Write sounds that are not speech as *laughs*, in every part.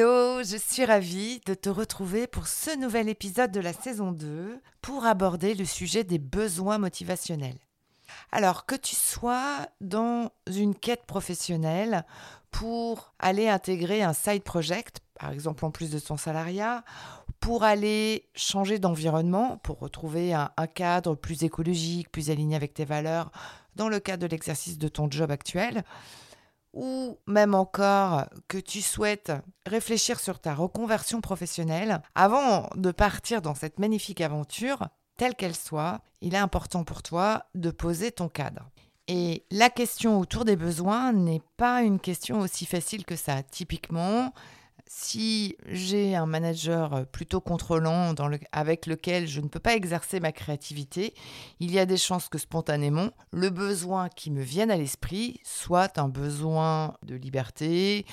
Hello, je suis ravie de te retrouver pour ce nouvel épisode de la saison 2 pour aborder le sujet des besoins motivationnels. Alors que tu sois dans une quête professionnelle pour aller intégrer un side project, par exemple en plus de ton salariat, pour aller changer d'environnement, pour retrouver un, un, cadre plus écologique, plus aligné avec tes valeurs dans le cadre de l'exercice de ton job actuel, ou même encore que tu souhaites réfléchir sur ta reconversion professionnelle, avant de partir dans cette magnifique aventure, telle qu'elle soit, il est important pour toi de poser ton cadre. Et la question autour des besoins n'est pas une question aussi facile que ça. Typiquement, si j'ai un manager plutôt contrôlant avec lequel je ne peux pas exercer ma créativité, il y a des chances que spontanément, le besoin qui me vienne à l'esprit soit un besoin de liberté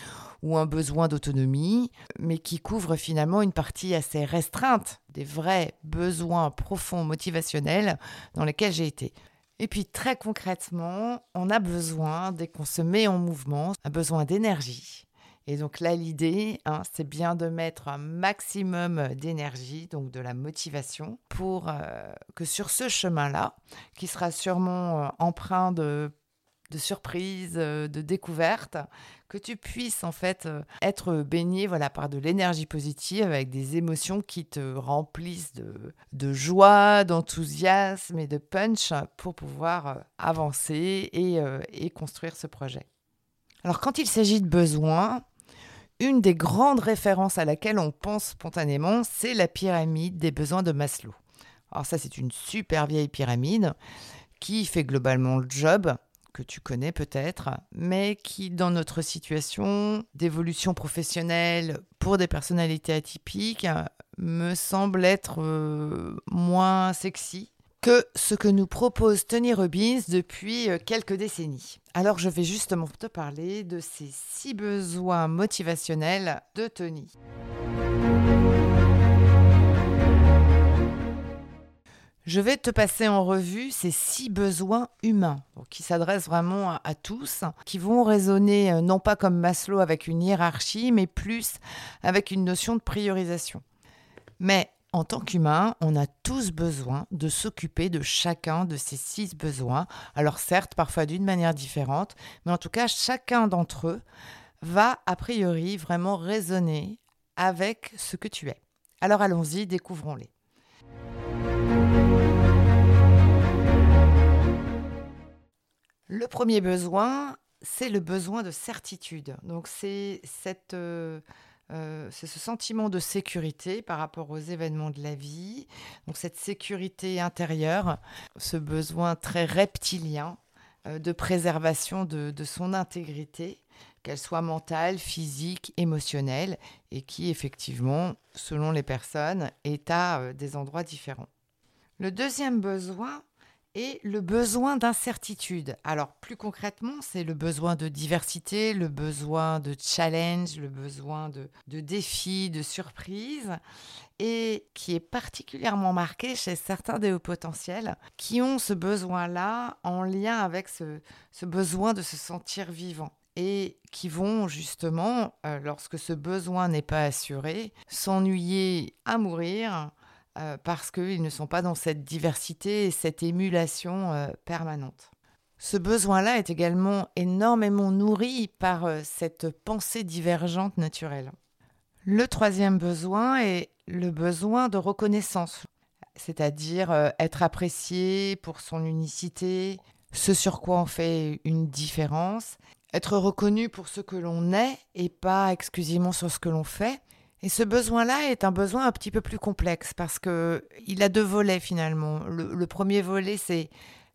ou un besoin d'autonomie, mais qui couvre finalement une partie assez restreinte des vrais besoins profonds motivationnels dans lesquels j'ai été. Et puis très concrètement, on a besoin, dès qu'on se met en mouvement, un besoin d'énergie et donc là, l'idée, hein, c'est bien de mettre un maximum d'énergie, donc de la motivation, pour euh, que sur ce chemin-là, qui sera sûrement euh, empreint de, surprises, euh, de découvertes, que tu puisses en fait être baigné voilà, par de l'énergie positive avec des émotions qui te remplissent de, de joie, d'enthousiasme et de punch pour pouvoir avancer et, et construire ce projet. Alors quand il s'agit de besoins, une des grandes références à laquelle on pense spontanément, c'est la pyramide des besoins de Maslow. Alors ça, c'est une super vieille pyramide qui fait globalement le job que tu connais peut-être, mais qui, dans notre situation d'évolution professionnelle pour des personnalités atypiques, me semble être euh, moins sexy que ce que nous propose Tony Robbins depuis euh, quelques décennies. Alors je vais justement te parler de ces six besoins motivationnels de Tony. Je vais te passer en revue ces six besoins humains qui s'adressent vraiment à, à, tous, qui vont résonner euh, non pas comme Maslow avec une hiérarchie, mais plus avec une notion de priorisation. Mais en tant qu'humain, on a tous besoin de s'occuper de chacun de ces six besoins. Alors certes, parfois d'une manière différente, mais en tout cas, chacun d'entre eux va a priori vraiment résonner avec ce que tu es. Alors allons-y, découvrons-les. Le premier besoin, c'est le besoin de certitude. Donc c'est cette... Euh, euh, c'est ce sentiment de sécurité par rapport aux événements de la vie, donc cette sécurité intérieure, ce besoin très reptilien euh, de préservation de, son intégrité, qu'elle soit mentale, physique, émotionnelle, et qui effectivement, selon les personnes, est à euh, des endroits différents. Le deuxième besoin, et le besoin d'incertitude. Alors plus concrètement, c'est le besoin de diversité, le besoin de challenge, le besoin de, de défi, de surprise, et qui est particulièrement marqué chez certains des hauts potentiels qui ont ce besoin-là en lien avec ce, ce besoin de se sentir vivant et qui vont justement, euh, lorsque ce besoin n'est pas assuré, s'ennuyer à mourir euh, parce qu'ils ne sont pas dans cette diversité et cette émulation euh, permanente. Ce besoin-là est également énormément nourri par euh, cette pensée divergente naturelle. Le troisième besoin est le besoin de reconnaissance. c'est-à-dire être apprécié pour son unicité, ce sur quoi on fait une différence, être reconnu pour ce que l'on est et pas exclusivement sur ce que l'on fait. Et ce besoin-là est un besoin un petit peu plus complexe parce que il a deux volets finalement. Le, premier volet, c'est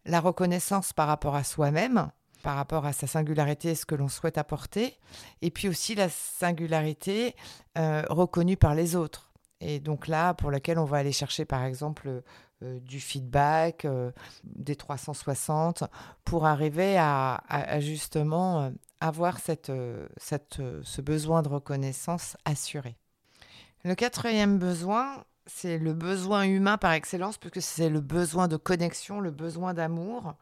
la reconnaissance par rapport à soi-même, par rapport à sa singularité, ce que l'on souhaite apporter, et puis aussi la singularité euh, reconnue par les autres. Et donc là, pour laquelle on va aller chercher par exemple euh, du feedback, euh, des 360, pour arriver à, justement avoir cette, ce besoin de reconnaissance assuré. Le quatrième besoin, c'est le besoin humain par excellence, puisque c'est le besoin de connexion, le besoin d'amour.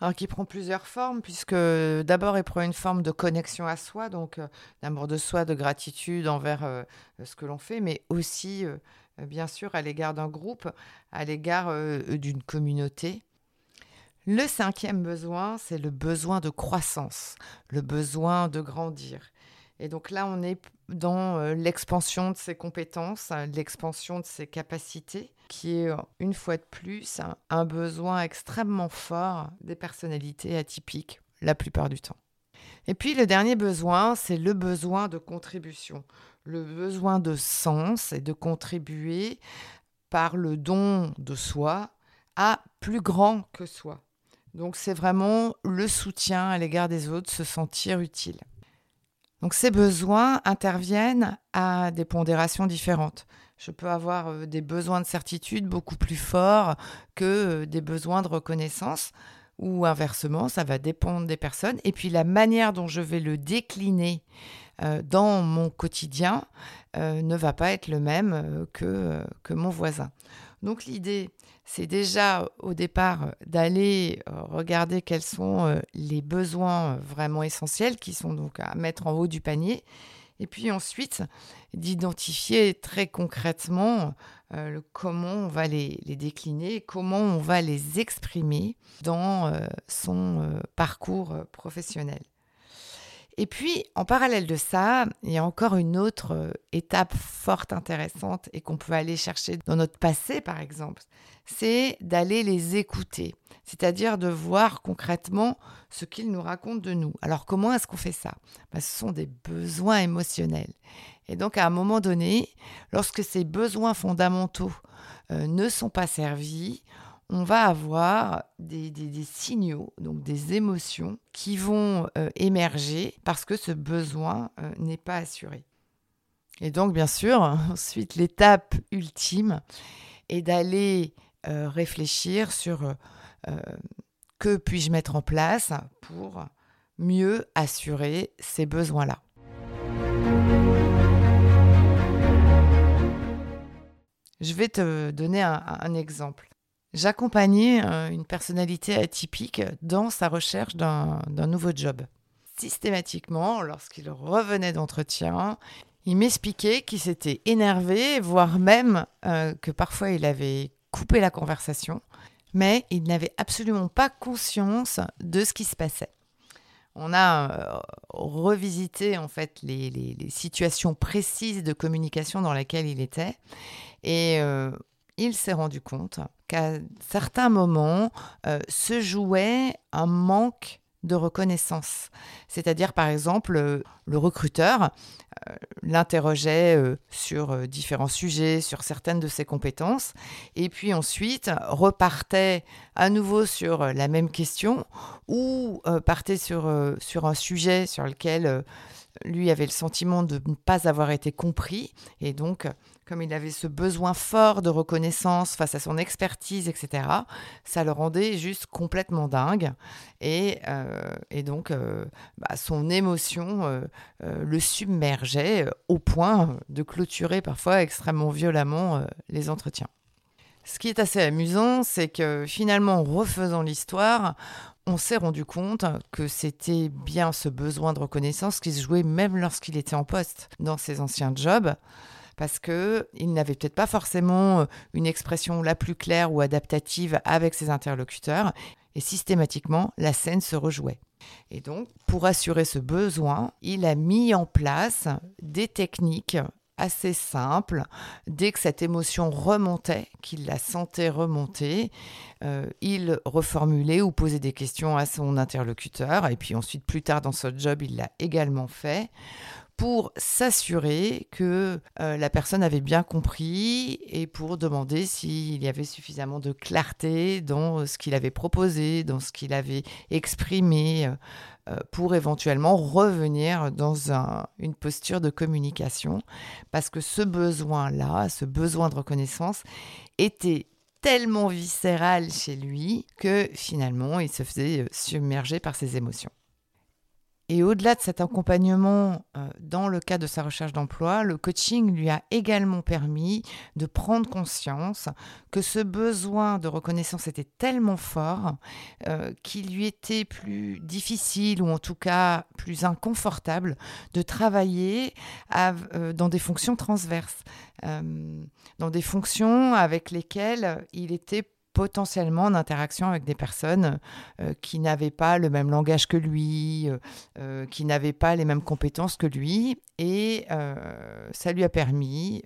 Alors qui prend plusieurs formes, puisque d'abord il prend une forme de connexion à soi, donc d'amour de soi, de gratitude envers ce que l'on fait, mais aussi euh, bien sûr, à l'égard d'un groupe, à l'égard euh, d'une communauté. Le cinquième besoin, c'est le besoin de croissance, le besoin de grandir. Et donc là, on est dans euh, l'expansion de ses compétences, l'expansion de ses capacités, qui est, une fois de plus, un besoin extrêmement fort des personnalités atypiques, la plupart du temps. Et puis le dernier besoin, c'est le besoin de contribution, le besoin de sens et de contribuer par le don de soi à plus grand que soi. Donc c'est vraiment le soutien à l'égard des autres, se sentir utile. Donc ces besoins interviennent à des pondérations différentes. Je peux avoir euh, des besoins de certitude beaucoup plus forts que euh, des besoins de reconnaissance ou inversement, ça va dépendre des personnes. Et puis la manière dont je vais le décliner euh, dans mon quotidien ne va pas être le même que, que mon voisin. Donc l'idée, c'est déjà au départ d'aller regarder quels sont les besoins vraiment essentiels qui sont donc à mettre en haut du panier. Et puis ensuite, d'identifier très concrètement comment on va les, les, décliner, comment on va les exprimer dans son parcours professionnel. Et puis, en parallèle de ça, il y a encore une autre euh, étape forte, intéressante, et qu'on peut aller chercher dans notre passé, par exemple, c'est d'aller les écouter, c'est-à-dire de voir concrètement ce qu'ils nous racontent de nous. Alors, comment est-ce qu'on fait ça? Ben, Ce sont des besoins émotionnels. Et donc, à un moment donné, lorsque ces besoins fondamentaux euh, ne sont pas servis, on va avoir des, signaux, donc des émotions qui vont euh, émerger parce que ce besoin euh, n'est pas assuré. Et donc, bien sûr, *laughs* ensuite, l'étape ultime est d'aller euh, réfléchir sur que puis-je mettre en place pour mieux assurer ces besoins-là. Je vais te donner un exemple. J'accompagnais euh, une personnalité atypique dans sa recherche d'un nouveau job. Systématiquement, lorsqu'il revenait d'entretien, il m'expliquait qu'il s'était énervé, voire même euh, que parfois il avait coupé la conversation, mais il n'avait absolument pas conscience de ce qui se passait. On a euh, revisité en fait les, situations précises de communication dans lesquelles il était et il s'est rendu compte qu'à certains moments euh, se jouait un manque de reconnaissance. C'est-à-dire, par exemple, euh, le recruteur euh, l'interrogeait sur différents sujets, sur certaines de ses compétences, et puis ensuite repartait à nouveau sur la même question ou partait sur, sur un sujet sur lequel lui avait le sentiment de ne pas avoir été compris, et donc comme il avait ce besoin fort de reconnaissance face à son expertise, etc., ça le rendait juste complètement dingue. Et, euh, donc, euh, bah, son émotion euh, le submergeait au point de clôturer parfois extrêmement violemment les entretiens. Ce qui est assez amusant, c'est que finalement, en refaisant l'histoire, on s'est rendu compte que c'était bien ce besoin de reconnaissance qui se jouait même lorsqu'il était en poste dans ses anciens jobs parce qu'il n'avait peut-être pas forcément euh, une expression la plus claire ou adaptative avec ses interlocuteurs, et systématiquement, la scène se rejouait. Et donc, pour assurer ce besoin, il a mis en place des techniques assez simple. Dès que cette émotion remontait, qu'il la sentait remonter, euh, il reformulait ou posait des questions à son interlocuteur. Et puis ensuite, plus tard dans ce job, il l'a également fait pour s'assurer que euh, la personne avait bien compris et pour demander s'il y avait suffisamment de clarté dans euh, ce qu'il avait proposé, dans ce qu'il avait exprimé, euh, pour éventuellement revenir dans une posture de communication. Parce que ce besoin-là, ce besoin de reconnaissance, était tellement viscéral chez lui que finalement il se faisait submerger par ses émotions. Et au-delà de cet accompagnement euh, dans le cadre de sa recherche d'emploi, le coaching lui a également permis de prendre conscience que ce besoin de reconnaissance était tellement fort euh, qu'il lui était plus difficile ou en tout cas plus inconfortable de travailler euh, dans des fonctions transverses, dans des fonctions avec lesquelles il était potentiellement en interaction avec des personnes euh, qui n'avaient pas le même langage que lui, euh, euh, qui n'avaient pas les mêmes compétences que lui. Et ça lui a permis,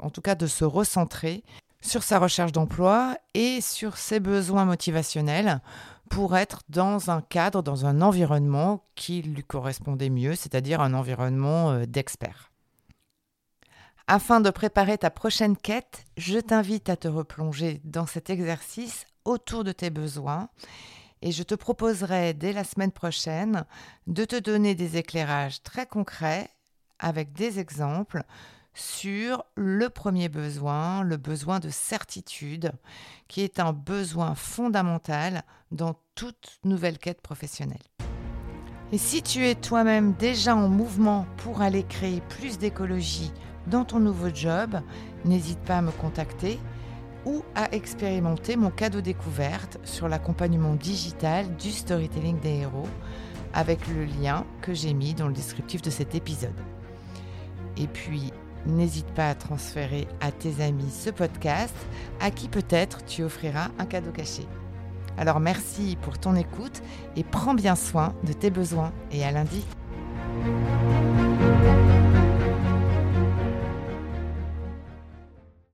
en tout cas, de se recentrer sur sa recherche d'emploi et sur ses besoins motivationnels pour être dans un cadre, dans un environnement qui lui correspondait mieux, c'est-à-dire un environnement d'experts. Afin de préparer ta prochaine quête, je t'invite à te replonger dans cet exercice autour de tes besoins et je te proposerai dès la semaine prochaine de te donner des éclairages très concrets avec des exemples sur le premier besoin, le besoin de certitude, qui est un besoin fondamental dans toute nouvelle quête professionnelle. Et si tu es toi-même déjà en mouvement pour aller créer plus d'écologie, dans ton nouveau job, n'hésite pas à me contacter ou à expérimenter mon cadeau découverte sur l'accompagnement digital du storytelling des héros avec le lien que j'ai mis dans le descriptif de cet épisode. Et puis, n'hésite pas à transférer à tes amis ce podcast à qui peut-être tu offriras un cadeau caché. Alors merci pour ton écoute et prends bien soin de tes besoins et à lundi.